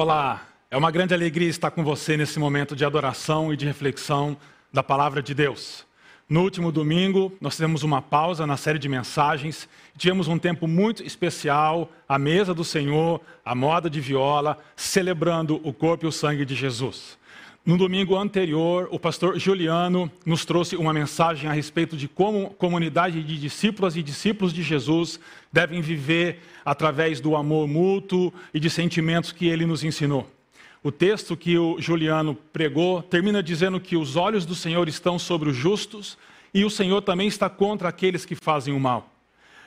Olá, é uma grande alegria estar com você nesse momento de adoração e de reflexão da palavra de Deus. No último domingo, nós tivemos uma pausa na série de mensagens, tivemos um tempo muito especial, à mesa do Senhor, a moda de viola, celebrando o corpo e o sangue de Jesus. No domingo anterior, o pastor Juliano nos trouxe uma mensagem a respeito de como comunidade de discípulos e discípulos de Jesus devem viver através do amor mútuo e de sentimentos que ele nos ensinou. O texto que o Juliano pregou termina dizendo que os olhos do Senhor estão sobre os justos e o Senhor também está contra aqueles que fazem o mal.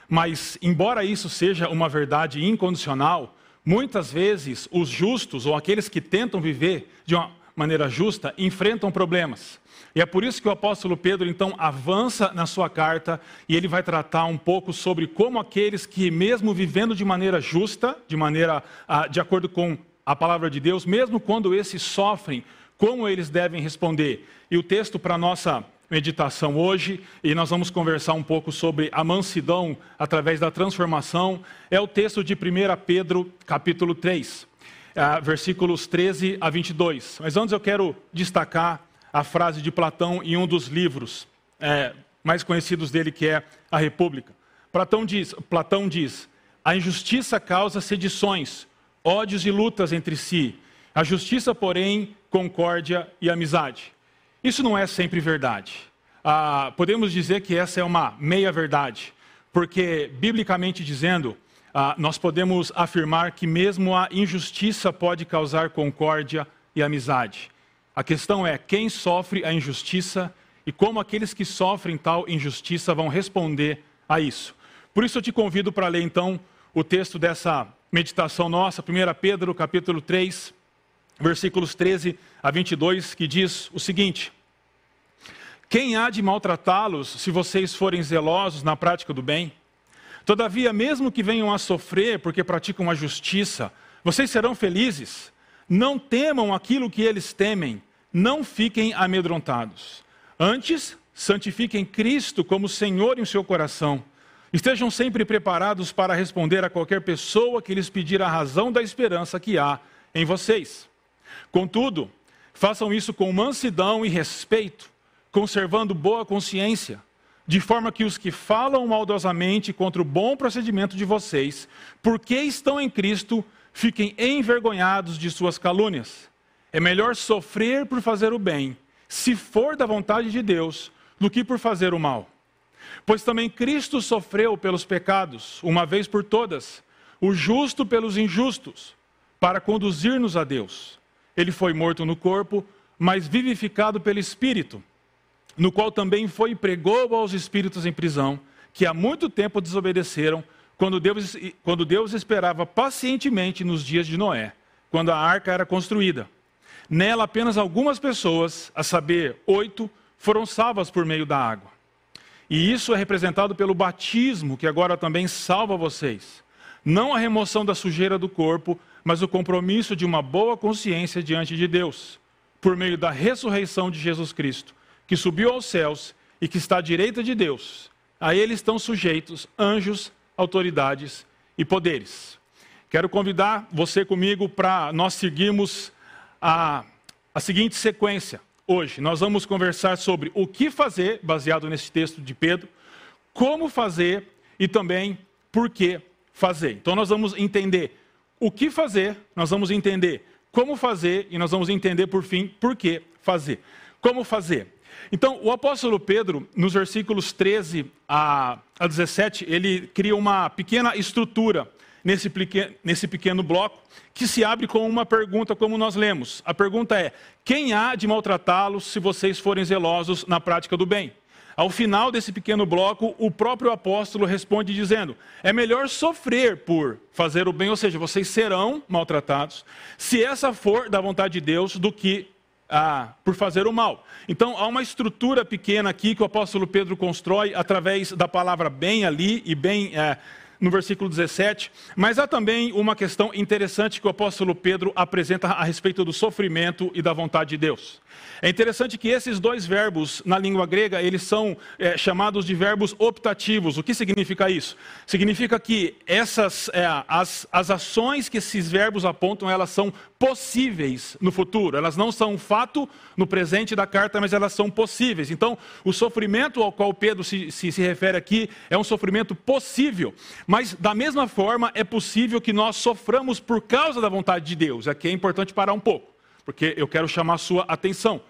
Mas, embora isso seja uma verdade incondicional, muitas vezes os justos ou aqueles que tentam viver de uma maneira justa, enfrentam problemas. E é por isso que o apóstolo Pedro então avança na sua carta e ele vai tratar um pouco sobre como aqueles que, mesmo vivendo de maneira justa, de maneira ah, de acordo com a palavra de Deus, mesmo quando esses sofrem, como eles devem responder. E o texto para nossa meditação hoje, e nós vamos conversar um pouco sobre a mansidão através da transformação, é o texto de 1 Pedro, capítulo 3 é, versículos 13 a 22. Mas antes eu quero destacar a frase de Platão em um dos livros é, mais conhecidos dele, que é A República. Platão diz, Platão diz: a injustiça causa sedições, ódios e lutas entre si. A justiça, porém, concórdia e amizade. Isso não é sempre verdade. Ah, podemos dizer que essa é uma meia-verdade, porque, biblicamente dizendo, ah, nós podemos afirmar que mesmo a injustiça pode causar concórdia e amizade. A questão é quem sofre a injustiça e como aqueles que sofrem tal injustiça vão responder a isso. Por isso eu te convido para ler então o texto dessa meditação nossa, 1 Pedro capítulo 3, versículos 13 a 22, que diz o seguinte: Quem há de maltratá-los se vocês forem zelosos na prática do bem? Todavia, mesmo que venham a sofrer porque praticam a justiça, vocês serão felizes. Não temam aquilo que eles temem, não fiquem amedrontados. Antes, santifiquem Cristo como Senhor em seu coração. Estejam sempre preparados para responder a qualquer pessoa que lhes pedir a razão da esperança que há em vocês. Contudo, façam isso com mansidão e respeito, conservando boa consciência de forma que os que falam maldosamente contra o bom procedimento de vocês, porque estão em Cristo, fiquem envergonhados de suas calúnias. É melhor sofrer por fazer o bem, se for da vontade de Deus, do que por fazer o mal. Pois também Cristo sofreu pelos pecados, uma vez por todas, o justo pelos injustos, para conduzir-nos a Deus. Ele foi morto no corpo, mas vivificado pelo Espírito no qual também foi e pregou aos espíritos em prisão, que há muito tempo desobedeceram, quando Deus, quando Deus esperava pacientemente nos dias de Noé, quando a arca era construída. Nela, apenas algumas pessoas, a saber, oito, foram salvas por meio da água. E isso é representado pelo batismo, que agora também salva vocês. Não a remoção da sujeira do corpo, mas o compromisso de uma boa consciência diante de Deus, por meio da ressurreição de Jesus Cristo que subiu aos céus e que está à direita de Deus. A ele estão sujeitos anjos, autoridades e poderes. Quero convidar você comigo para nós seguirmos a, a seguinte sequência hoje. Nós vamos conversar sobre o que fazer, baseado nesse texto de Pedro, como fazer e também por que fazer. Então nós vamos entender o que fazer, nós vamos entender como fazer e nós vamos entender por fim por que fazer. Como fazer? Então, o apóstolo Pedro, nos versículos 13 a, 17, ele cria uma pequena estrutura nesse, nesse pequeno bloco, que se abre com uma pergunta, como nós lemos. A pergunta é: quem há de maltratá-los se vocês forem zelosos na prática do bem? Ao final desse pequeno bloco, o próprio apóstolo responde dizendo: é melhor sofrer por fazer o bem, ou seja, vocês serão maltratados, se essa for da vontade de Deus, do que ah, por fazer o mal. Então, há uma estrutura pequena aqui que o apóstolo Pedro constrói através da palavra bem ali e bem é, no versículo 17. Mas há também uma questão interessante que o apóstolo Pedro apresenta a respeito do sofrimento e da vontade de Deus. É interessante que esses dois verbos na língua grega, eles são é, chamados de verbos optativos. O que significa isso? Significa que essas, é, as, as ações que esses verbos apontam, elas são possíveis no futuro. Elas não são um fato no presente da carta, mas elas são possíveis. Então, o sofrimento ao qual Pedro se, se, se refere aqui é um sofrimento possível. Mas, da mesma forma, é possível que nós soframos por causa da vontade de Deus. Aqui é importante parar um pouco, porque eu quero chamar a sua atenção.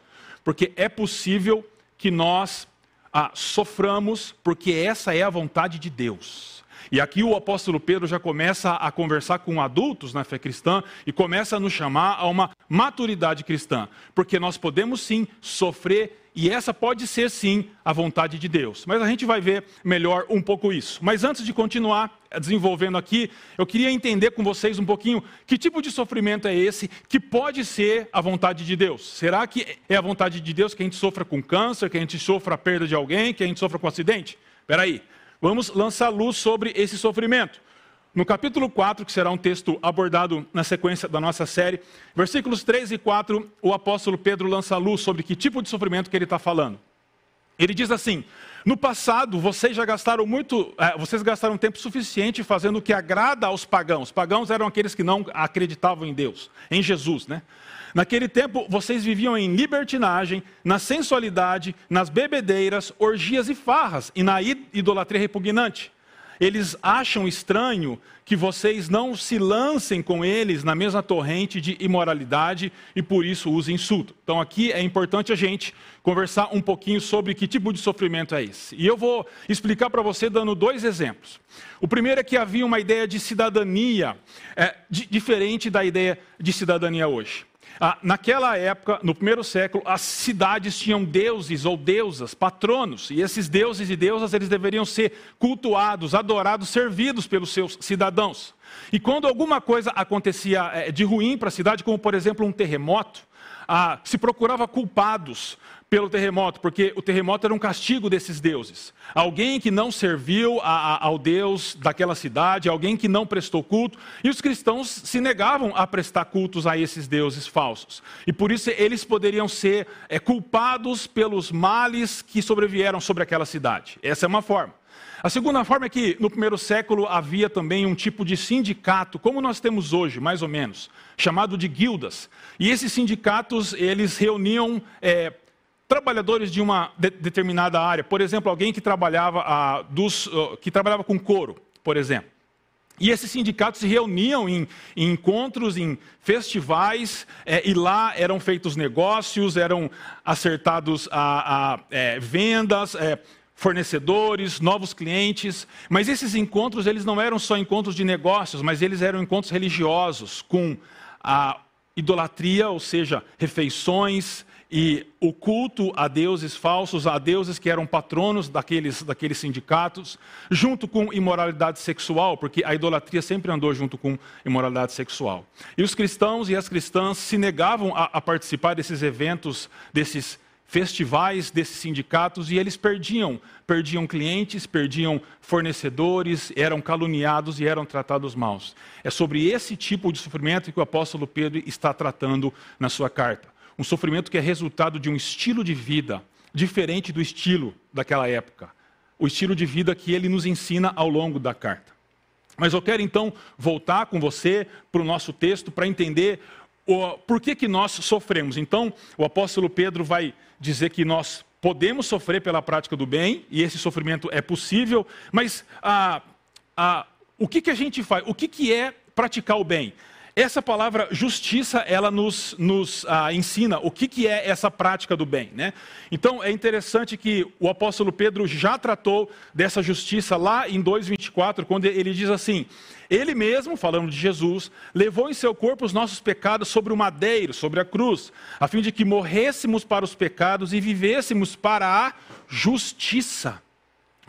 Porque é possível que nós ah, soframos, porque essa é a vontade de Deus. E aqui o apóstolo Pedro já começa a conversar com adultos na fé cristã e começa a nos chamar a uma maturidade cristã, porque nós podemos sim sofrer e essa pode ser sim a vontade de Deus. Mas a gente vai ver melhor um pouco isso. Mas antes de continuar desenvolvendo aqui, eu queria entender com vocês um pouquinho que tipo de sofrimento é esse que pode ser a vontade de Deus. Será que é a vontade de Deus que a gente sofra com câncer, que a gente sofra a perda de alguém, que a gente sofra com acidente? Espera aí. Vamos lançar luz sobre esse sofrimento. No capítulo 4, que será um texto abordado na sequência da nossa série, versículos 3 e 4, o apóstolo Pedro lança luz sobre que tipo de sofrimento que ele está falando. Ele diz assim: No passado, vocês já gastaram muito, é, vocês gastaram tempo suficiente fazendo o que agrada aos pagãos. Pagãos eram aqueles que não acreditavam em Deus, em Jesus, né? Naquele tempo, vocês viviam em libertinagem, na sensualidade, nas bebedeiras, orgias e farras, e na idolatria repugnante. Eles acham estranho que vocês não se lancem com eles na mesma torrente de imoralidade e por isso usem insulto. Então aqui é importante a gente conversar um pouquinho sobre que tipo de sofrimento é esse. E eu vou explicar para você dando dois exemplos. O primeiro é que havia uma ideia de cidadania é, diferente da ideia de cidadania hoje. Ah, naquela época, no primeiro século, as cidades tinham deuses ou deusas, patronos, e esses deuses e deusas eles deveriam ser cultuados, adorados, servidos pelos seus cidadãos. E quando alguma coisa acontecia eh, de ruim para a cidade, como por exemplo um terremoto, ah, se procurava culpados pelo terremoto, porque o terremoto era um castigo desses deuses. Alguém que não serviu a, a, ao Deus daquela cidade, alguém que não prestou culto, e os cristãos se negavam a prestar cultos a esses deuses falsos. E por isso eles poderiam ser é, culpados pelos males que sobrevieram sobre aquela cidade. Essa é uma forma. A segunda forma é que no primeiro século havia também um tipo de sindicato, como nós temos hoje, mais ou menos, chamado de guildas. E esses sindicatos, eles reuniam é, trabalhadores de uma de, determinada área, por exemplo, alguém que trabalhava, ah, dos, uh, que trabalhava com couro, por exemplo. E esses sindicatos se reuniam em, em encontros, em festivais, é, e lá eram feitos negócios, eram acertados a, a é, vendas, é, fornecedores, novos clientes. Mas esses encontros, eles não eram só encontros de negócios, mas eles eram encontros religiosos, com a idolatria, ou seja, refeições, e o culto a deuses falsos, a deuses que eram patronos daqueles, daqueles sindicatos, junto com imoralidade sexual, porque a idolatria sempre andou junto com imoralidade sexual. E os cristãos e as cristãs se negavam a, a participar desses eventos, desses festivais, desses sindicatos, e eles perdiam, perdiam clientes, perdiam fornecedores, eram caluniados e eram tratados maus. É sobre esse tipo de sofrimento que o apóstolo Pedro está tratando na sua carta um sofrimento que é resultado de um estilo de vida diferente do estilo daquela época, o estilo de vida que ele nos ensina ao longo da carta. Mas eu quero então voltar com você para o nosso texto para entender o, por que, que nós sofremos. Então, o apóstolo Pedro vai dizer que nós podemos sofrer pela prática do bem, e esse sofrimento é possível, mas ah, ah, o que, que a gente faz? O que, que é praticar o bem? Essa palavra justiça, ela nos, nos ah, ensina o que, que é essa prática do bem. Né? Então, é interessante que o apóstolo Pedro já tratou dessa justiça lá em 2,24, quando ele diz assim: Ele mesmo, falando de Jesus, levou em seu corpo os nossos pecados sobre o madeiro, sobre a cruz, a fim de que morrêssemos para os pecados e vivêssemos para a justiça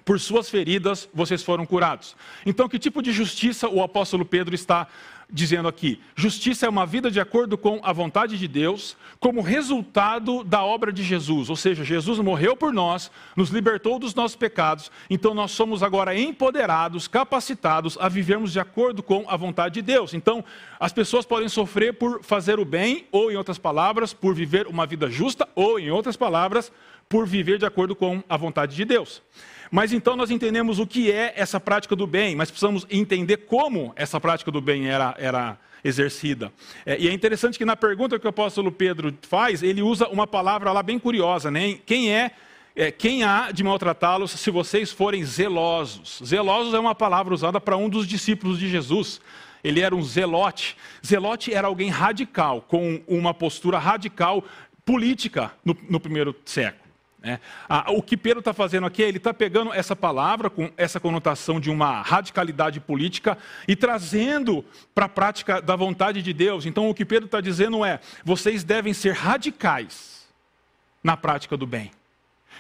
por suas feridas vocês foram curados. Então, que tipo de justiça o apóstolo Pedro está dizendo aqui: justiça é uma vida de acordo com a vontade de Deus, como resultado da obra de Jesus. Ou seja, Jesus morreu por nós, nos libertou dos nossos pecados, então nós somos agora empoderados, capacitados a vivermos de acordo com a vontade de Deus. Então, as pessoas podem sofrer por fazer o bem, ou em outras palavras, por viver uma vida justa, ou em outras palavras, por viver de acordo com a vontade de Deus. Mas então nós entendemos o que é essa prática do bem, mas precisamos entender como essa prática do bem era, era, exercida. É, e é interessante que na pergunta que o apóstolo Pedro faz, ele usa uma palavra lá bem curiosa, né? Quem é, é quem há de maltratá-los se vocês forem zelosos? Zelosos é uma palavra usada para um dos discípulos de Jesus. Ele era um zelote. Zelote era alguém radical, com uma postura radical política no, no primeiro século. É. Ah, o que Pedro está fazendo aqui é ele está pegando essa palavra com essa conotação de uma radicalidade política e trazendo para a prática da vontade de Deus. Então, o que Pedro está dizendo é: vocês devem ser radicais na prática do bem.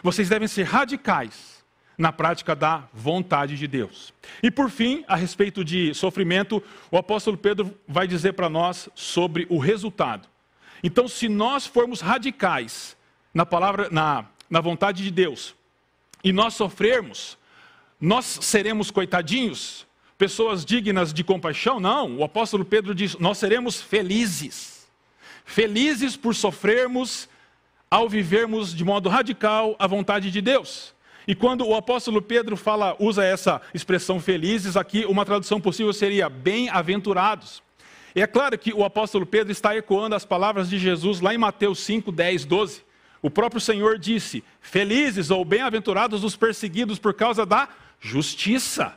Vocês devem ser radicais na prática da vontade de Deus. E por fim, a respeito de sofrimento, o apóstolo Pedro vai dizer para nós sobre o resultado. Então, se nós formos radicais na palavra, na na vontade de Deus, e nós sofrermos, nós seremos coitadinhos, pessoas dignas de compaixão? Não, o apóstolo Pedro diz: nós seremos felizes. Felizes por sofrermos ao vivermos de modo radical a vontade de Deus. E quando o apóstolo Pedro fala, usa essa expressão felizes, aqui uma tradução possível seria bem-aventurados. E é claro que o apóstolo Pedro está ecoando as palavras de Jesus lá em Mateus 5, 10, 12. O próprio Senhor disse: Felizes ou bem-aventurados os perseguidos por causa da justiça,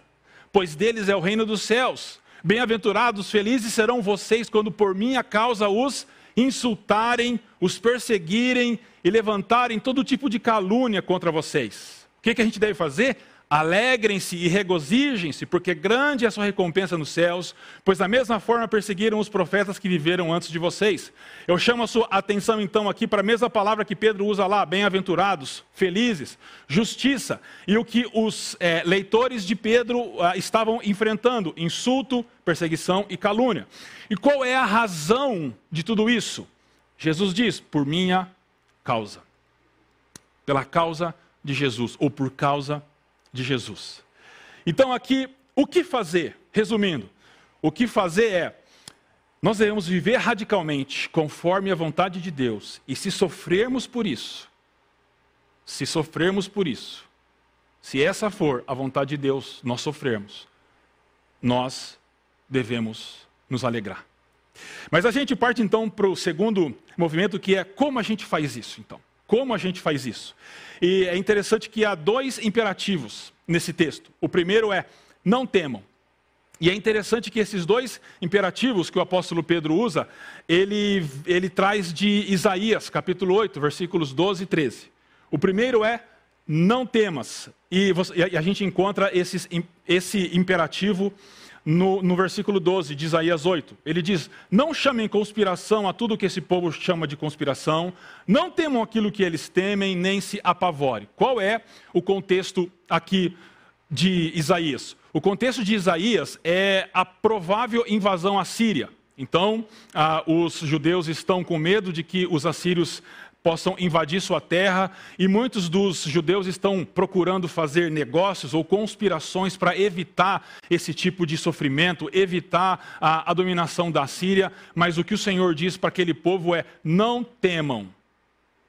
pois deles é o reino dos céus. Bem-aventurados, felizes serão vocês quando por minha causa os insultarem, os perseguirem e levantarem todo tipo de calúnia contra vocês. O que, que a gente deve fazer? Alegrem-se e regozijem-se, porque grande é a sua recompensa nos céus, pois da mesma forma perseguiram os profetas que viveram antes de vocês. Eu chamo a sua atenção então aqui para a mesma palavra que Pedro usa lá: bem-aventurados, felizes, justiça, e o que os é, leitores de Pedro ah, estavam enfrentando: insulto, perseguição e calúnia. E qual é a razão de tudo isso? Jesus diz: por minha causa. Pela causa de Jesus, ou por causa de de Jesus. Então, aqui, o que fazer? Resumindo, o que fazer é, nós devemos viver radicalmente conforme a vontade de Deus, e se sofrermos por isso, se sofrermos por isso, se essa for a vontade de Deus, nós sofrermos, nós devemos nos alegrar. Mas a gente parte então para o segundo movimento, que é como a gente faz isso, então. Como a gente faz isso? E é interessante que há dois imperativos nesse texto. O primeiro é: não temam. E é interessante que esses dois imperativos que o apóstolo Pedro usa, ele, ele traz de Isaías, capítulo 8, versículos 12 e 13. O primeiro é: não temas. E, você, e a gente encontra esses, esse imperativo no, no, versículo 12 de Isaías 8. Ele diz: Não chamem conspiração a tudo que esse povo chama de conspiração, não temam aquilo que eles temem, nem se apavore. Qual é o contexto aqui de Isaías? O contexto de Isaías é a provável invasão à Síria. Então, ah, os judeus estão com medo de que os assírios possam invadir sua terra, e muitos dos judeus estão procurando fazer negócios ou conspirações para evitar esse tipo de sofrimento, evitar a, a dominação da Síria, mas o que o Senhor diz para aquele povo é: não temam,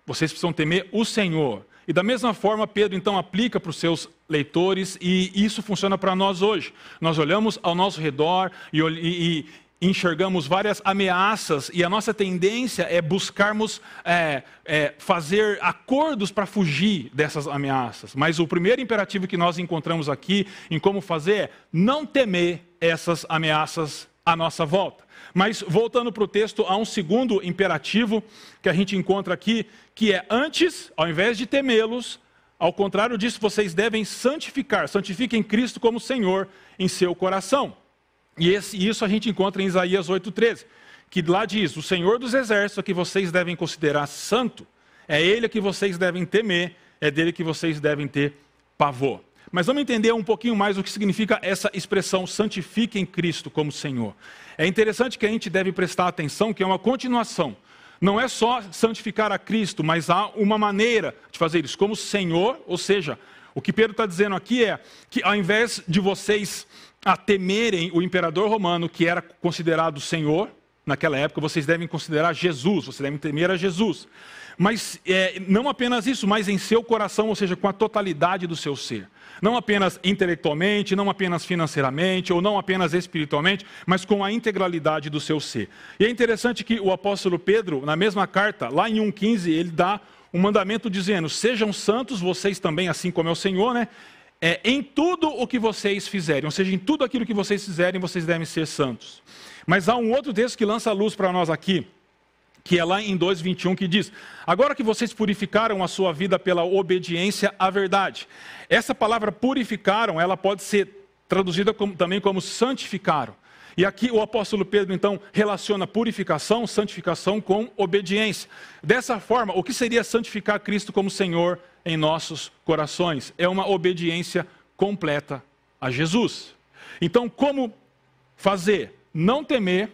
vocês precisam temer o Senhor. E da mesma forma, Pedro então aplica para os seus leitores, e isso funciona para nós hoje. Nós olhamos ao nosso redor e, e, enxergamos várias ameaças e a nossa tendência é buscarmos é, é, fazer acordos para fugir dessas ameaças. Mas o primeiro imperativo que nós encontramos aqui em como fazer é não temer essas ameaças à nossa volta. Mas voltando para o texto, há um segundo imperativo que a gente encontra aqui, que é antes, ao invés de temê-los, ao contrário disso, vocês devem santificar, santifiquem Cristo como Senhor em seu coração. E esse, isso a gente encontra em Isaías 8,13, que lá diz: O Senhor dos Exércitos, que vocês devem considerar santo, é Ele que vocês devem temer, é dele que vocês devem ter pavor. Mas vamos entender um pouquinho mais o que significa essa expressão santifiquem Cristo como Senhor. É interessante que a gente deve prestar atenção que é uma continuação. Não é só santificar a Cristo, mas há uma maneira de fazer isso como Senhor, ou seja, o que Pedro está dizendo aqui é que ao invés de vocês a temerem o imperador romano, que era considerado senhor, naquela época, vocês devem considerar Jesus, vocês devem temer a Jesus. Mas é, não apenas isso, mas em seu coração, ou seja, com a totalidade do seu ser. Não apenas intelectualmente, não apenas financeiramente, ou não apenas espiritualmente, mas com a integralidade do seu ser. E é interessante que o apóstolo Pedro, na mesma carta, lá em 1,15, ele dá um mandamento dizendo: Sejam santos, vocês também, assim como é o Senhor, né? É, em tudo o que vocês fizerem, ou seja, em tudo aquilo que vocês fizerem, vocês devem ser santos. Mas há um outro texto que lança a luz para nós aqui, que é lá em 2,21, que diz: Agora que vocês purificaram a sua vida pela obediência à verdade. Essa palavra purificaram, ela pode ser traduzida como, também como santificaram. E aqui o apóstolo Pedro, então, relaciona purificação, santificação com obediência. Dessa forma, o que seria santificar Cristo como Senhor em nossos corações? É uma obediência completa a Jesus. Então, como fazer? Não temer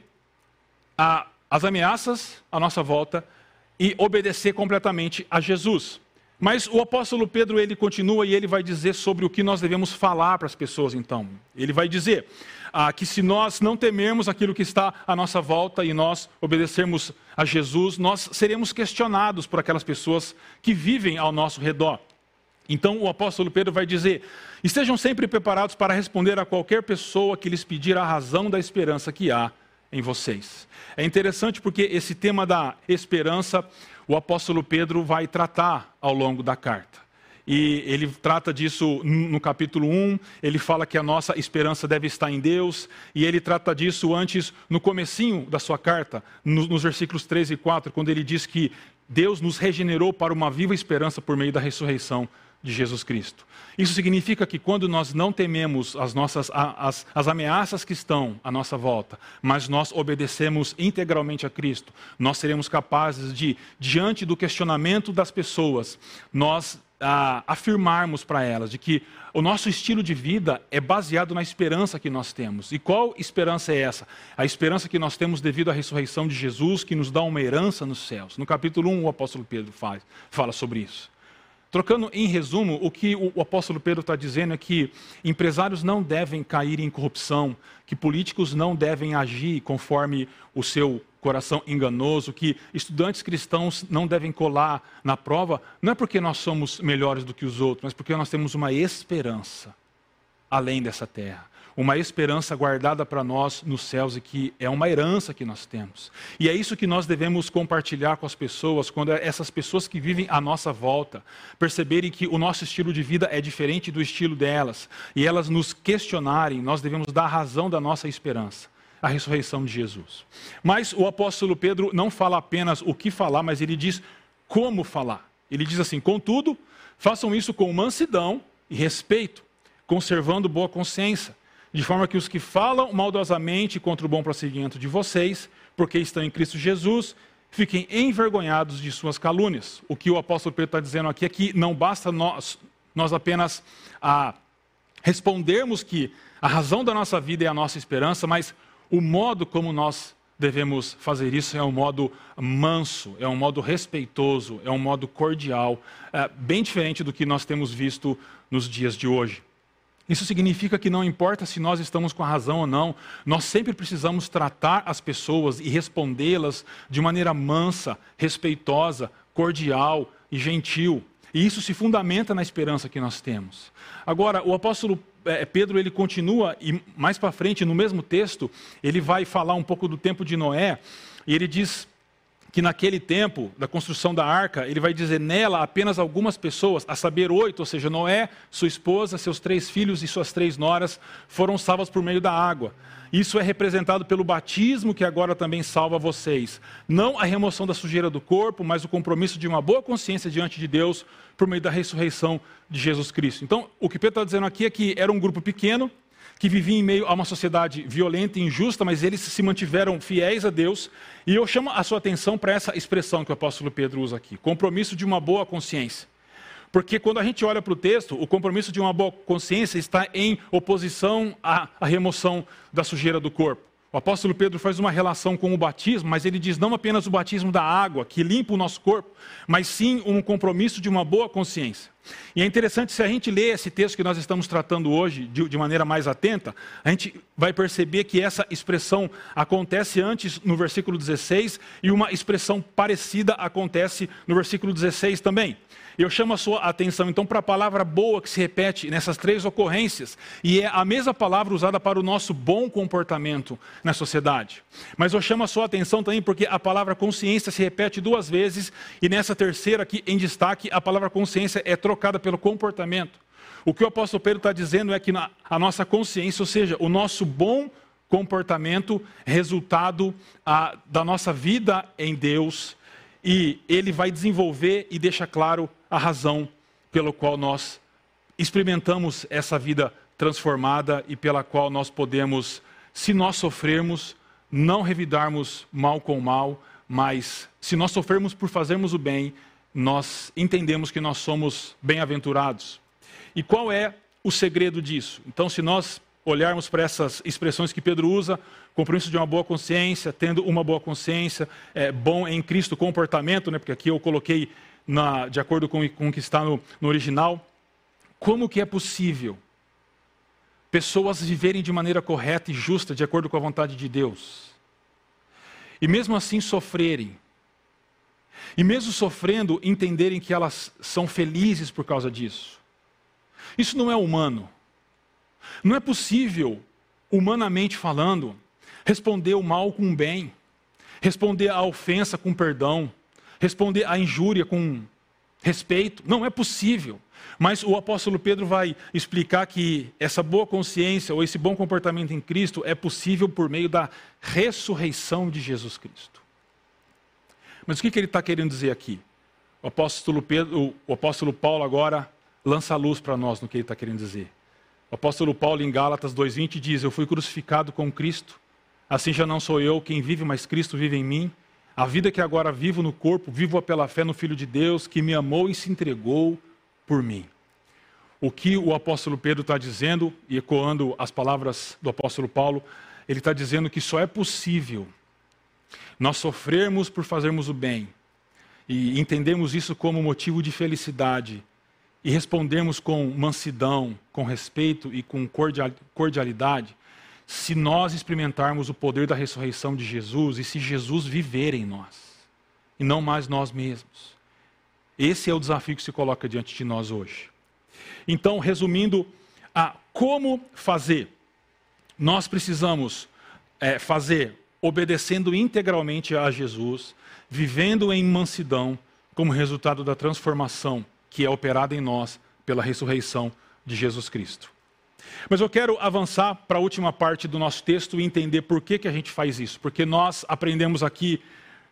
a, as ameaças à nossa volta e obedecer completamente a Jesus. Mas o apóstolo Pedro ele continua e ele vai dizer sobre o que nós devemos falar para as pessoas então. Ele vai dizer: ah, que se nós não temermos aquilo que está à nossa volta e nós obedecermos a Jesus, nós seremos questionados por aquelas pessoas que vivem ao nosso redor. Então o apóstolo Pedro vai dizer: estejam sempre preparados para responder a qualquer pessoa que lhes pedir a razão da esperança que há em vocês. É interessante porque esse tema da esperança, o apóstolo Pedro vai tratar ao longo da carta. E ele trata disso no capítulo 1, ele fala que a nossa esperança deve estar em Deus, e ele trata disso antes no comecinho da sua carta, nos versículos 3 e 4, quando ele diz que Deus nos regenerou para uma viva esperança por meio da ressurreição de Jesus Cristo. Isso significa que quando nós não tememos as, nossas, as, as ameaças que estão à nossa volta, mas nós obedecemos integralmente a Cristo, nós seremos capazes de, diante do questionamento das pessoas, nós afirmarmos para elas de que o nosso estilo de vida é baseado na esperança que nós temos. E qual esperança é essa? A esperança que nós temos devido à ressurreição de Jesus, que nos dá uma herança nos céus. No capítulo 1, o apóstolo Pedro faz, fala sobre isso. Trocando em resumo, o que o apóstolo Pedro está dizendo é que empresários não devem cair em corrupção, que políticos não devem agir conforme o seu coração enganoso, que estudantes cristãos não devem colar na prova, não é porque nós somos melhores do que os outros, mas porque nós temos uma esperança além dessa terra. Uma esperança guardada para nós nos céus e que é uma herança que nós temos. E é isso que nós devemos compartilhar com as pessoas, quando essas pessoas que vivem à nossa volta perceberem que o nosso estilo de vida é diferente do estilo delas e elas nos questionarem, nós devemos dar razão da nossa esperança a ressurreição de Jesus. Mas o apóstolo Pedro não fala apenas o que falar, mas ele diz como falar. Ele diz assim: contudo, façam isso com mansidão e respeito, conservando boa consciência, de forma que os que falam maldosamente contra o bom prosseguimento de vocês, porque estão em Cristo Jesus, fiquem envergonhados de suas calúnias. O que o apóstolo Pedro está dizendo aqui é que não basta nós, nós apenas respondermos que a razão da nossa vida é a nossa esperança, mas o modo como nós devemos fazer isso é um modo manso, é um modo respeitoso, é um modo cordial, é bem diferente do que nós temos visto nos dias de hoje. Isso significa que não importa se nós estamos com a razão ou não, nós sempre precisamos tratar as pessoas e respondê-las de maneira mansa, respeitosa, cordial e gentil. E isso se fundamenta na esperança que nós temos. Agora, o apóstolo é, Pedro ele continua, e mais para frente, no mesmo texto, ele vai falar um pouco do tempo de Noé, e ele diz que naquele tempo da construção da arca, ele vai dizer nela apenas algumas pessoas, a saber oito, ou seja, Noé, sua esposa, seus três filhos e suas três noras, foram salvas por meio da água. Isso é representado pelo batismo que agora também salva vocês. Não a remoção da sujeira do corpo, mas o compromisso de uma boa consciência diante de Deus por meio da ressurreição de Jesus Cristo. Então, o que Pedro está dizendo aqui é que era um grupo pequeno, que vivia em meio a uma sociedade violenta e injusta, mas eles se mantiveram fiéis a Deus. E eu chamo a sua atenção para essa expressão que o apóstolo Pedro usa aqui: compromisso de uma boa consciência. Porque quando a gente olha para o texto, o compromisso de uma boa consciência está em oposição à, remoção da sujeira do corpo. O apóstolo Pedro faz uma relação com o batismo, mas ele diz não apenas o batismo da água, que limpa o nosso corpo, mas sim um compromisso de uma boa consciência. E é interessante, se a gente lê esse texto que nós estamos tratando hoje de, de, maneira mais atenta, a gente vai perceber que essa expressão acontece antes no versículo 16 e uma expressão parecida acontece no versículo 16 também. Eu chamo a sua atenção então para a palavra boa que se repete nessas três ocorrências, e é a mesma palavra usada para o nosso bom comportamento na sociedade. Mas eu chamo a sua atenção também porque a palavra consciência se repete duas vezes, e nessa terceira aqui em destaque, a palavra consciência é trocada pelo comportamento. O que o apóstolo Pedro está dizendo é que a nossa consciência, ou seja, o nosso bom comportamento, resultado a, da nossa vida em Deus, e ele vai desenvolver e deixa claro a razão pelo qual nós experimentamos essa vida transformada e pela qual nós podemos, se nós sofrermos, não revidarmos mal com mal, mas se nós sofrermos por fazermos o bem, nós entendemos que nós somos bem-aventurados. E qual é o segredo disso? Então, se nós olharmos para essas expressões que Pedro usa, compromisso de uma boa consciência, tendo uma boa consciência, é, bom em Cristo comportamento, né, porque aqui eu coloquei na, de acordo com, com o que está no, no original, como que é possível pessoas viverem de maneira correta e justa, de acordo com a vontade de Deus, e mesmo assim sofrerem, e mesmo sofrendo, entenderem que elas são felizes por causa disso. Isso não é humano. Não é possível, humanamente falando, responder o mal com o bem, responder a ofensa com perdão, responder à injúria com respeito. Não é possível. Mas o apóstolo Pedro vai explicar que essa boa consciência ou esse bom comportamento em Cristo é possível por meio da ressurreição de Jesus Cristo. Mas o que, ele está querendo dizer aqui? O apóstolo, Pedro, o apóstolo Paulo agora lança a luz para nós no que ele está querendo dizer. O apóstolo Paulo em Gálatas 2,20 diz: Eu fui crucificado com Cristo, assim já não sou eu quem vive, mas Cristo vive em mim. A vida que agora vivo no corpo, vivo-a pela fé no Filho de Deus, que me amou e se entregou por mim. O que o apóstolo Pedro está dizendo, e ecoando as palavras do apóstolo Paulo, ele está dizendo que só é possível nós sofrermos por fazermos o bem e entendemos isso como motivo de felicidade e respondermos com mansidão, com respeito e com cordialidade, se nós experimentarmos o poder da ressurreição de Jesus e se Jesus viver em nós, e não mais nós mesmos. Esse é o desafio que se coloca diante de nós hoje. Então, resumindo, a como fazer? Nós precisamos é, fazer obedecendo integralmente a Jesus, vivendo em mansidão, como resultado da transformação que é operada em nós pela ressurreição de Jesus Cristo. Mas eu quero avançar para a última parte do nosso texto e entender por que, que a gente faz isso. Porque nós aprendemos aqui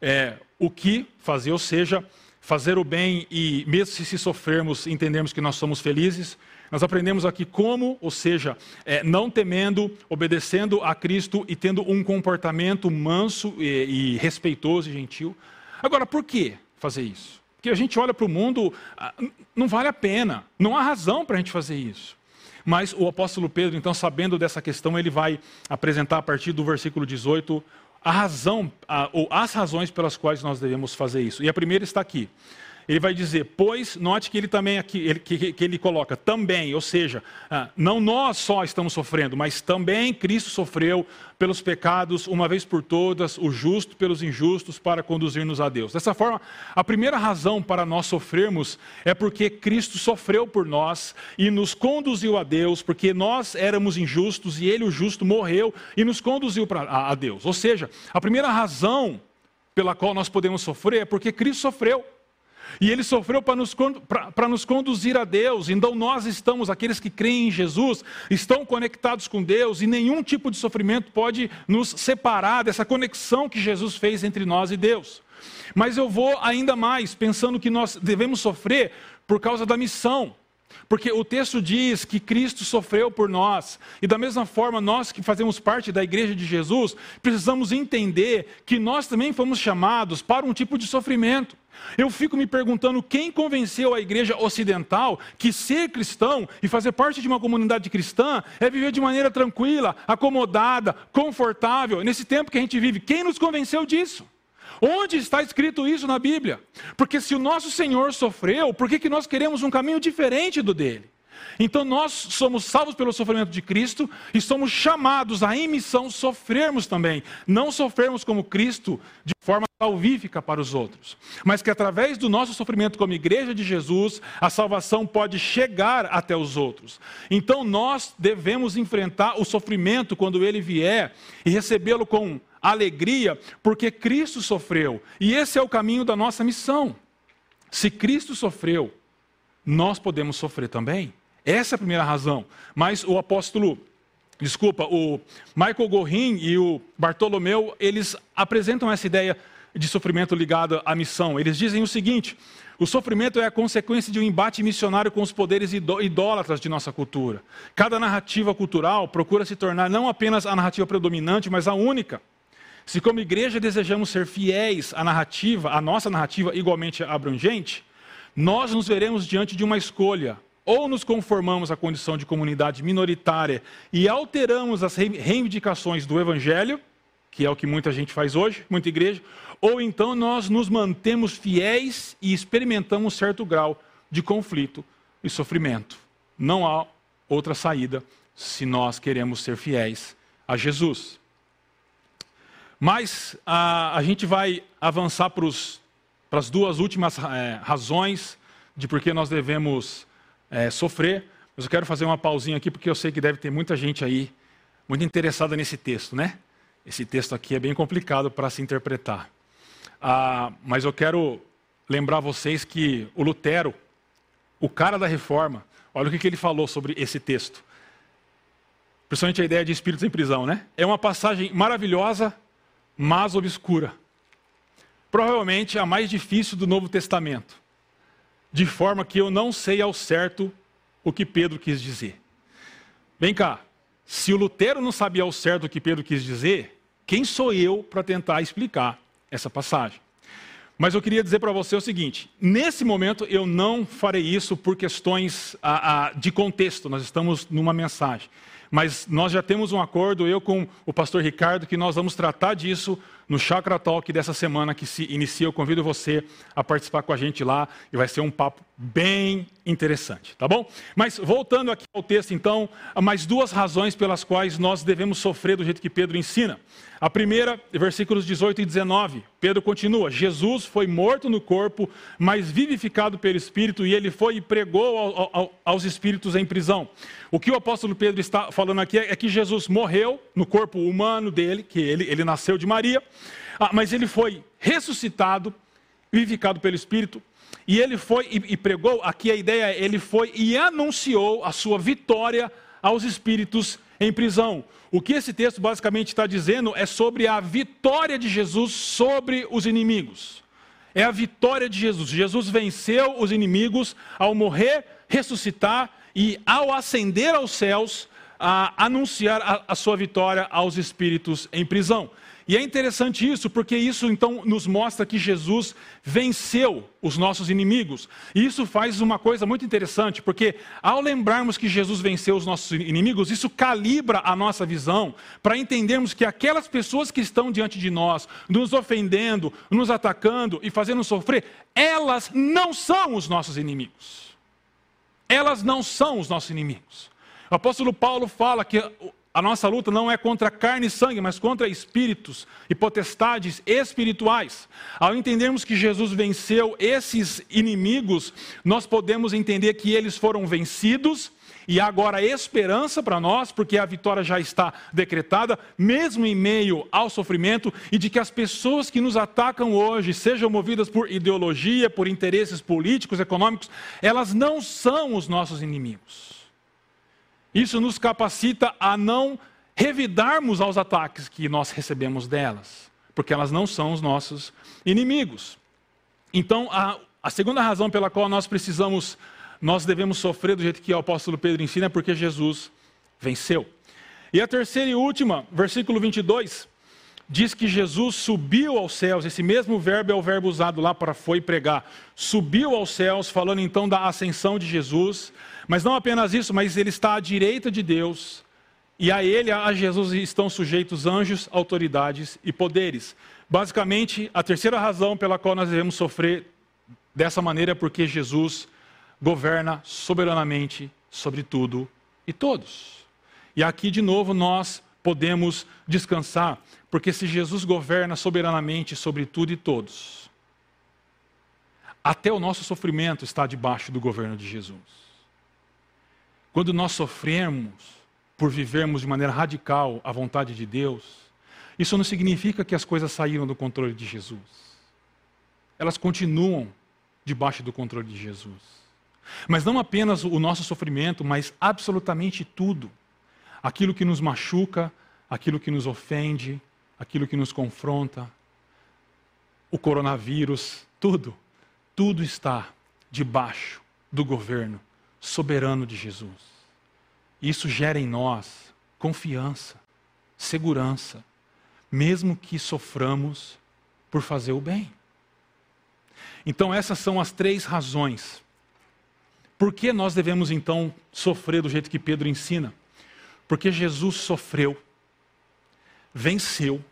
é, o que fazer, ou seja, fazer o bem e, mesmo se, se sofrermos, entendemos que nós somos felizes. Nós aprendemos aqui como, ou seja, é, não temendo, obedecendo a Cristo e tendo um comportamento manso e, e respeitoso e gentil. Agora, por que fazer isso? que a gente olha para o mundo, ah, não vale a pena, não há razão para a gente fazer isso. Mas o apóstolo Pedro, então, sabendo dessa questão, ele vai apresentar a partir do versículo 18 a razão, a, ou as razões pelas quais nós devemos fazer isso. E a primeira está aqui. Ele vai dizer, pois, note que ele também aqui, ele, que, que ele coloca também, ou seja, ah, não nós só estamos sofrendo, mas também Cristo sofreu pelos pecados, uma vez por todas, o justo pelos injustos, para conduzir-nos a Deus. Dessa forma, a primeira razão para nós sofrermos é porque Cristo sofreu por nós e nos conduziu a Deus, porque nós éramos injustos e Ele, o justo, morreu e nos conduziu pra, a, a Deus. Ou seja, a primeira razão pela qual nós podemos sofrer é porque Cristo sofreu. E ele sofreu para nos, nos conduzir a Deus. Então nós estamos, aqueles que creem em Jesus, estão conectados com Deus e nenhum tipo de sofrimento pode nos separar dessa conexão que Jesus fez entre nós e Deus. Mas eu vou ainda mais, pensando que nós devemos sofrer por causa da missão. Porque o texto diz que Cristo sofreu por nós, e da mesma forma, nós que fazemos parte da igreja de Jesus, precisamos entender que nós também fomos chamados para um tipo de sofrimento. Eu fico me perguntando quem convenceu a igreja ocidental que ser cristão e fazer parte de uma comunidade cristã é viver de maneira tranquila, acomodada, confortável, nesse tempo que a gente vive. Quem nos convenceu disso? Onde está escrito isso na Bíblia? Porque se o nosso Senhor sofreu, por que, que nós queremos um caminho diferente do dele? Então nós somos salvos pelo sofrimento de Cristo e somos chamados à emissão sofrermos também. Não sofrermos como Cristo de forma salvífica para os outros, mas que através do nosso sofrimento como igreja de Jesus, a salvação pode chegar até os outros. Então nós devemos enfrentar o sofrimento quando ele vier e recebê-lo com alegria, porque Cristo sofreu. E esse é o caminho da nossa missão. Se Cristo sofreu, nós podemos sofrer também. Essa é a primeira razão. Mas o apóstolo, desculpa, o Michael Gorin e o Bartolomeu, eles apresentam essa ideia de sofrimento ligado à missão. Eles dizem o seguinte: o sofrimento é a consequência de um embate missionário com os poderes idólatras de nossa cultura. Cada narrativa cultural procura se tornar não apenas a narrativa predominante, mas a única. Se, como igreja, desejamos ser fiéis à narrativa, à nossa narrativa igualmente abrangente, nós nos veremos diante de uma escolha ou nos conformamos à condição de comunidade minoritária e alteramos as reivindicações do Evangelho, que é o que muita gente faz hoje, muita igreja, ou então nós nos mantemos fiéis e experimentamos certo grau de conflito e sofrimento. Não há outra saída se nós queremos ser fiéis a Jesus. Mas a, a gente vai avançar para, as duas últimas é, razões de por que nós devemos é, sofrer. Mas eu quero fazer uma pausinha aqui, porque eu sei que deve ter muita gente aí muito interessada nesse texto, né? Esse texto aqui é bem complicado para se interpretar. Ah, mas eu quero lembrar vocês que o Lutero, o cara da reforma, olha o que, que ele falou sobre esse texto. Principalmente a ideia de espíritos em prisão, né? É uma passagem maravilhosa, mas obscura. Provavelmente a mais difícil do Novo Testamento de forma que eu não sei ao certo o que Pedro quis dizer. Vem cá, se o Lutero não sabia ao certo o que Pedro quis dizer, quem sou eu para tentar explicar essa passagem? Mas eu queria dizer para você o seguinte: nesse momento eu não farei isso por questões a, a, de contexto, nós estamos numa mensagem. Mas nós já temos um acordo, eu com o pastor Ricardo, que nós vamos tratar disso no Chakra Talk dessa semana que se inicia. Eu convido você a participar com a gente lá e vai ser um papo bem interessante, tá bom? Mas voltando aqui ao texto, então, há mais duas razões pelas quais nós devemos sofrer do jeito que Pedro ensina. A primeira, versículos 18 e 19, Pedro continua: Jesus foi morto no corpo, mas vivificado pelo Espírito, e ele foi e pregou ao, ao, aos espíritos em prisão. O que o apóstolo Pedro está falando aqui é que Jesus morreu no corpo humano dele, que ele, ele nasceu de Maria, ah, mas ele foi ressuscitado, vivificado pelo Espírito, e ele foi e, e pregou, aqui a ideia é, ele foi e anunciou a sua vitória aos espíritos em prisão. O que esse texto basicamente está dizendo é sobre a vitória de Jesus sobre os inimigos. É a vitória de Jesus. Jesus venceu os inimigos ao morrer, ressuscitar e ao ascender aos céus, a anunciar a, a sua vitória aos espíritos em prisão. E é interessante isso, porque isso então nos mostra que Jesus venceu os nossos inimigos. E isso faz uma coisa muito interessante, porque ao lembrarmos que Jesus venceu os nossos inimigos, isso calibra a nossa visão para entendermos que aquelas pessoas que estão diante de nós, nos ofendendo, nos atacando e fazendo sofrer, elas não são os nossos inimigos. Elas não são os nossos inimigos. O apóstolo Paulo fala que a nossa luta não é contra carne e sangue, mas contra espíritos e potestades espirituais. Ao entendermos que Jesus venceu esses inimigos, nós podemos entender que eles foram vencidos e agora há esperança para nós, porque a vitória já está decretada, mesmo em meio ao sofrimento, e de que as pessoas que nos atacam hoje, sejam movidas por ideologia, por interesses políticos, econômicos, elas não são os nossos inimigos. Isso nos capacita a não revidarmos aos ataques que nós recebemos delas, porque elas não são os nossos inimigos. Então, a, a segunda razão pela qual nós precisamos, nós devemos sofrer do jeito que o apóstolo Pedro ensina é porque Jesus venceu. E a terceira e última, versículo 22, diz que Jesus subiu aos céus, esse mesmo verbo é o verbo usado lá para foi pregar. Subiu aos céus, falando então da ascensão de Jesus, mas não apenas isso, mas ele está à direita de Deus, E a ele, a Jesus, estão sujeitos anjos, autoridades e poderes. Basicamente, a terceira razão pela qual nós devemos sofrer dessa maneira é porque Jesus governa soberanamente sobre tudo e todos. E aqui, de novo, nós podemos descansar, porque se Jesus governa soberanamente sobre tudo e todos, até o nosso sofrimento está debaixo do governo de Jesus. Quando nós sofremos por vivermos de maneira radical a vontade de Deus, isso não significa que as coisas saíram do controle de Jesus. Elas continuam debaixo do controle de Jesus. Mas não apenas o nosso sofrimento, mas absolutamente tudo. Aquilo que nos machuca, aquilo que nos ofende, aquilo que nos confronta, o coronavírus, tudo, tudo está debaixo do governo soberano de Jesus. Isso gera em nós confiança, segurança, mesmo que soframos por fazer o bem. Então, essas são as três razões. Por que nós devemos então sofrer do jeito que Pedro ensina? Porque Jesus sofreu, venceu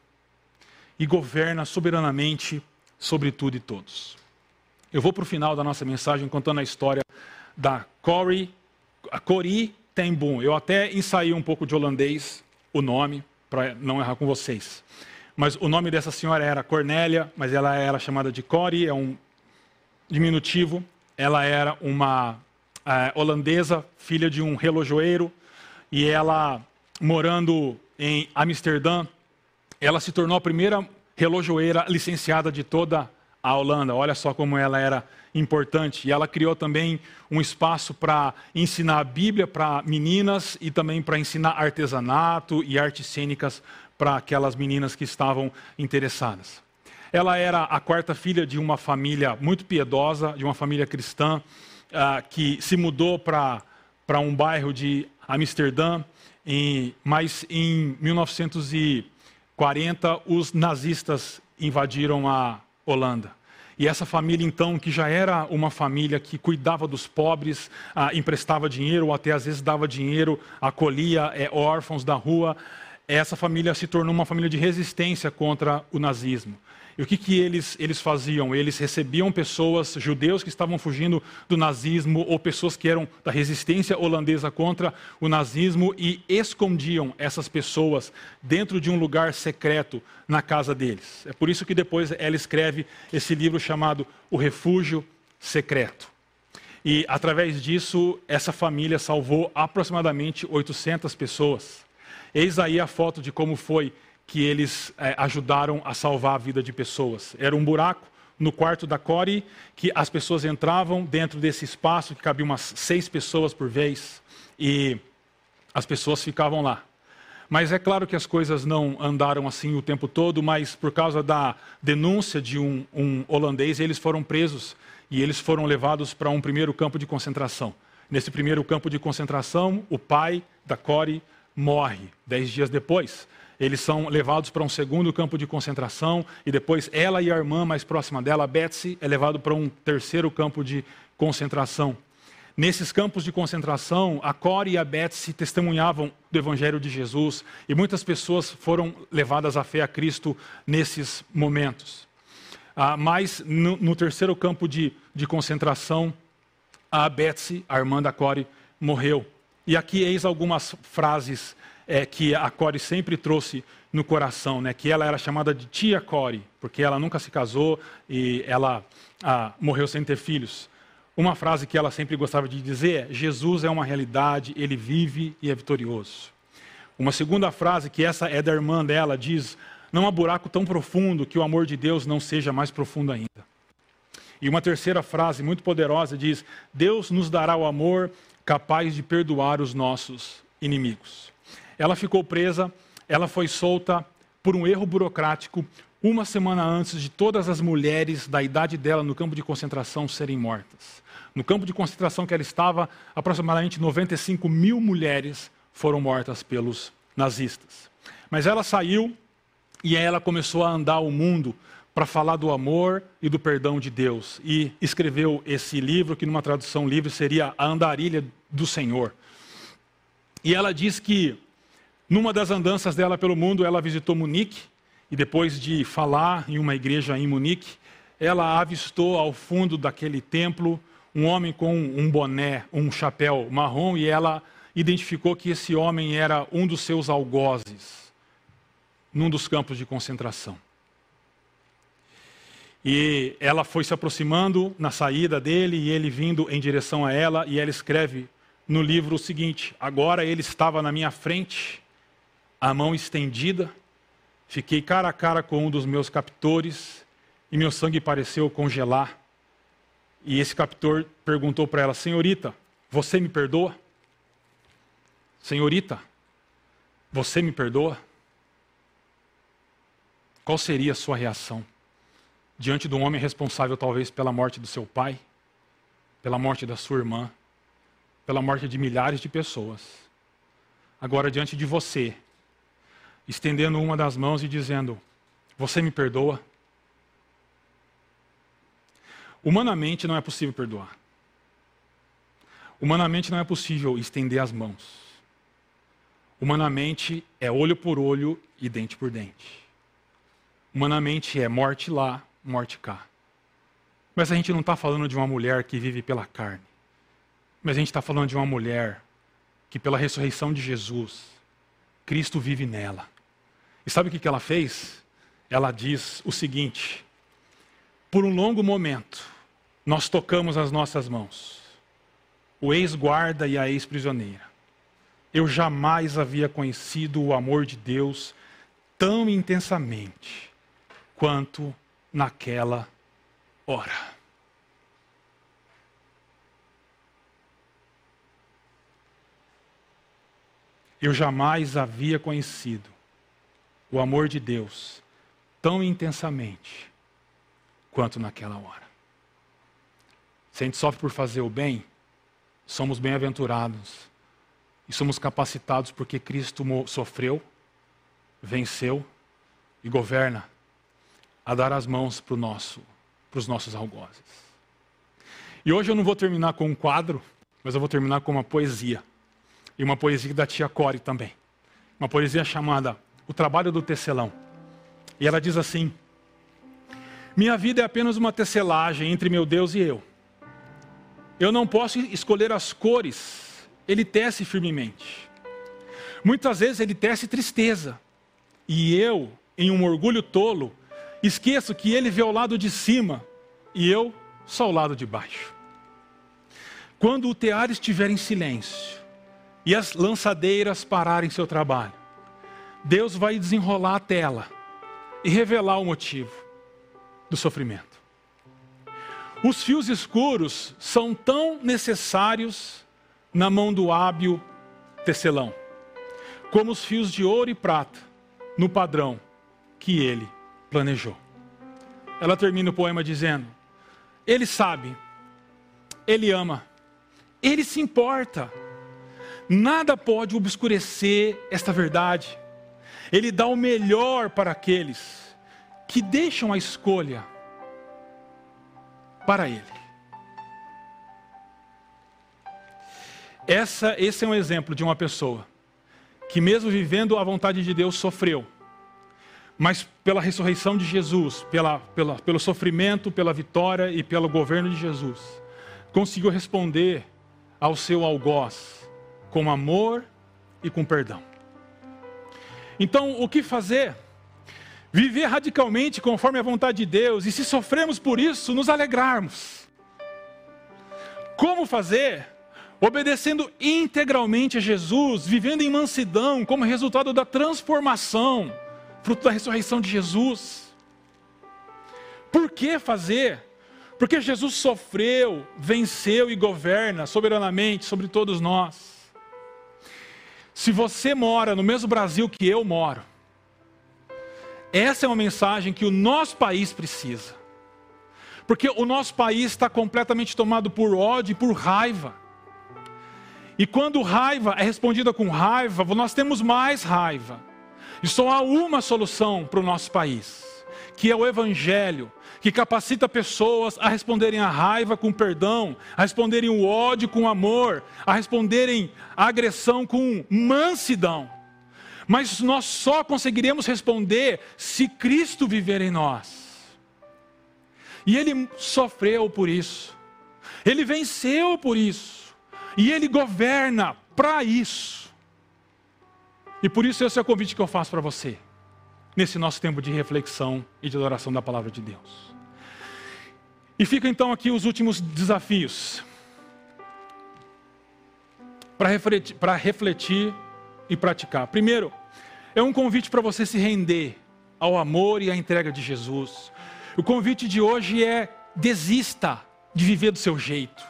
e governa soberanamente sobre tudo e todos. Eu vou para o final da nossa mensagem contando a história da Cori Tenboom. Eu até ensaiei um pouco de holandês o nome, para não errar com vocês. Mas o nome dessa senhora era Cornélia, mas ela era chamada de Cori, é um diminutivo. Ela era uma é, holandesa, filha de um relojoeiro, e ela, morando em Amsterdã, ela se tornou a primeira relojoeira licenciada de toda a Holanda. Olha só como ela era importante. E ela criou também um espaço para ensinar a Bíblia para meninas e também para ensinar artesanato e artes cênicas para aquelas meninas que estavam interessadas. Ela era a quarta filha de uma família muito piedosa, de uma família cristã, uh, que se mudou para um bairro de Amsterdã, em, mas em 1940 os nazistas invadiram a Holanda. E essa família, então, que já era uma família que cuidava dos pobres, ah, emprestava dinheiro, ou até às vezes dava dinheiro, acolhia é, órfãos da rua, essa família se tornou uma família de resistência contra o nazismo. E o que, que eles, eles faziam? Eles recebiam pessoas, judeus que estavam fugindo do nazismo, ou pessoas que eram da resistência holandesa contra o nazismo, e escondiam essas pessoas dentro de um lugar secreto na casa deles. É por isso que depois ela escreve esse livro chamado O Refúgio Secreto. E através disso, essa família salvou aproximadamente 800 pessoas. Eis aí a foto de como foi que eles é, ajudaram a salvar a vida de pessoas. Era um buraco no quarto da Core que as pessoas entravam dentro desse espaço que cabia umas seis pessoas por vez e as pessoas ficavam lá. Mas é claro que as coisas não andaram assim o tempo todo, mas por causa da denúncia de um, um holandês, eles foram presos e eles foram levados para um primeiro campo de concentração. Nesse primeiro campo de concentração, o pai da Core morre dez dias depois eles são levados para um segundo campo de concentração e depois ela e a irmã mais próxima dela, Betsy, é levado para um terceiro campo de concentração. Nesses campos de concentração, a Core e a Betsy testemunhavam do Evangelho de Jesus e muitas pessoas foram levadas à fé a Cristo nesses momentos. Ah, mas no, no, terceiro campo de, de concentração, a Betsy, a irmã da Core, morreu. E aqui eis algumas frases é, que a Core sempre trouxe no coração, né? que ela era chamada de tia Core, porque ela nunca se casou e ela ah, morreu sem ter filhos. Uma frase que ela sempre gostava de dizer é: Jesus é uma realidade, ele vive e é vitorioso. Uma segunda frase, que essa é da irmã dela, diz: Não há buraco tão profundo que o amor de Deus não seja mais profundo ainda. E uma terceira frase muito poderosa diz: Deus nos dará o amor capaz de perdoar os nossos inimigos. Ela ficou presa, ela foi solta por um erro burocrático uma semana antes de todas as mulheres da idade dela no campo de concentração serem mortas. No campo de concentração que ela estava, aproximadamente 95 mil mulheres foram mortas pelos nazistas. Mas ela saiu e ela começou a andar o mundo para falar do amor e do perdão de Deus. E escreveu esse livro, que numa tradução livre seria A Andarilha do Senhor. E ela diz que Numa das andanças dela pelo mundo, ela visitou Munique e depois de falar em uma igreja em Munique, ela avistou ao fundo daquele templo um homem com um boné, um chapéu marrom e ela identificou que esse homem era um dos seus algozes num dos campos de concentração. E ela foi se aproximando na saída dele e ele vindo em direção a ela, e ela escreve no livro o seguinte: Agora ele estava na minha frente a mão estendida, fiquei cara a cara com um dos meus captores e meu sangue pareceu congelar. E esse captor perguntou para ela: Senhorita, você me perdoa? Senhorita, você me perdoa? Qual seria a sua reação diante de um homem responsável, talvez, pela morte do seu pai, pela morte da sua irmã, pela morte de milhares de pessoas? Agora, diante de você, estendendo uma das mãos e dizendo: Você me perdoa? Humanamente não é possível perdoar. Humanamente não é possível estender as mãos. Humanamente é olho por olho e dente por dente. Humanamente é morte lá, morte cá. Mas a gente não está falando de uma mulher que vive pela carne. Mas a gente está falando de uma mulher que, pela ressurreição de Jesus, Cristo vive nela. E sabe o que ela fez? Ela diz o seguinte: por um longo momento, nós tocamos as nossas mãos, o ex-guarda e a ex-prisioneira. Eu jamais havia conhecido o amor de Deus tão intensamente quanto naquela hora. Eu jamais havia conhecido o amor de Deus tão intensamente quanto naquela hora. Se a gente sofre por fazer o bem, somos bem-aventurados e somos capacitados porque Cristo sofreu, venceu e governa a dar as mãos para nosso, os nossos algozes. E hoje eu não vou terminar com um quadro, mas eu vou terminar com uma poesia. E uma poesia da tia Core também. Uma poesia chamada o trabalho do tecelão. E ela diz assim: Minha vida é apenas uma tecelagem entre meu Deus e eu. Eu não posso escolher as cores, ele tece firmemente. Muitas vezes ele tece tristeza, e eu, em um orgulho tolo, esqueço que ele vê o lado de cima e eu só o lado de baixo. Quando o tear estiver em silêncio e as lançadeiras pararem seu trabalho, Deus vai desenrolar a tela e revelar o motivo do sofrimento. Os fios escuros são tão necessários na mão do hábil tecelão, como os fios de ouro e prata no padrão que ele planejou. Ela termina o poema dizendo: Ele sabe, ele ama, ele se importa. Nada pode obscurecer esta verdade. Ele dá o melhor para aqueles que deixam a escolha para Ele. Essa, esse é um exemplo de uma pessoa que, mesmo vivendo a vontade de Deus, sofreu, mas pela ressurreição de Jesus, pela, pela, pelo sofrimento, pela vitória e pelo governo de Jesus, conseguiu responder ao seu algoz com amor e com perdão. Então, o que fazer? Viver radicalmente conforme a vontade de Deus e, se sofremos por isso, nos alegrarmos. Como fazer? Obedecendo integralmente a Jesus, vivendo em mansidão, como resultado da transformação, fruto da ressurreição de Jesus. Por que fazer? Porque Jesus sofreu, venceu e governa soberanamente sobre todos nós. Se você mora no mesmo Brasil que eu moro, essa é uma mensagem que o nosso país precisa. Porque o nosso país está completamente tomado por ódio e por raiva. E quando raiva é respondida com raiva, nós temos mais raiva. E só há uma solução para o nosso país, que é o Evangelho, que capacita pessoas a responderem a raiva com perdão, a responderem o ódio com amor, a responderem a agressão com mansidão. mas nós só conseguiremos responder se Cristo viver em nós. E ele sofreu por isso, ele venceu por isso, e ele governa para isso. E por isso esse é o convite que eu faço para você, nesse nosso tempo de reflexão e de adoração da palavra de Deus. E fica então aqui os últimos desafios para refletir, refletir e praticar. Primeiro, é um convite para você se render ao amor e à entrega de Jesus. O convite de hoje é: desista de viver do seu jeito.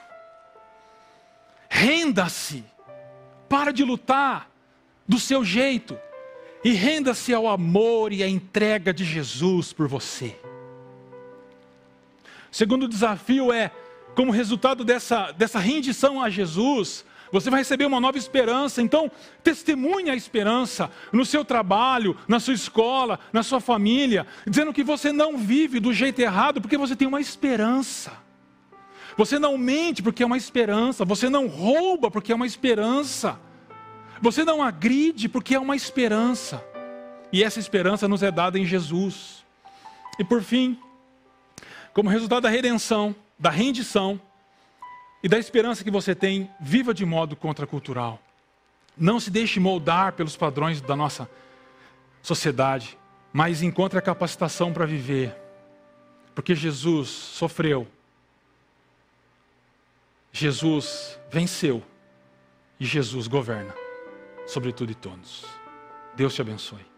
Renda-se. Para de lutar do seu jeito. E renda-se ao amor e à entrega de Jesus por você. Segundo desafio é, como resultado dessa, dessa rendição a Jesus, você vai receber uma nova esperança. Então, testemunhe a esperança no seu trabalho, na sua escola, na sua família, dizendo que você não vive do jeito errado porque você tem uma esperança. Você não mente porque é uma esperança. Você não rouba porque é uma esperança. Você não agride porque é uma esperança. E essa esperança nos é dada em Jesus. E por fim, como resultado da redenção, da rendição, e da esperança que você tem, viva de modo contracultural. Não se deixe moldar pelos padrões da nossa sociedade, mas encontre a capacitação para viver. Porque Jesus sofreu, Jesus venceu e Jesus governa sobre tudo e todos. Deus te abençoe.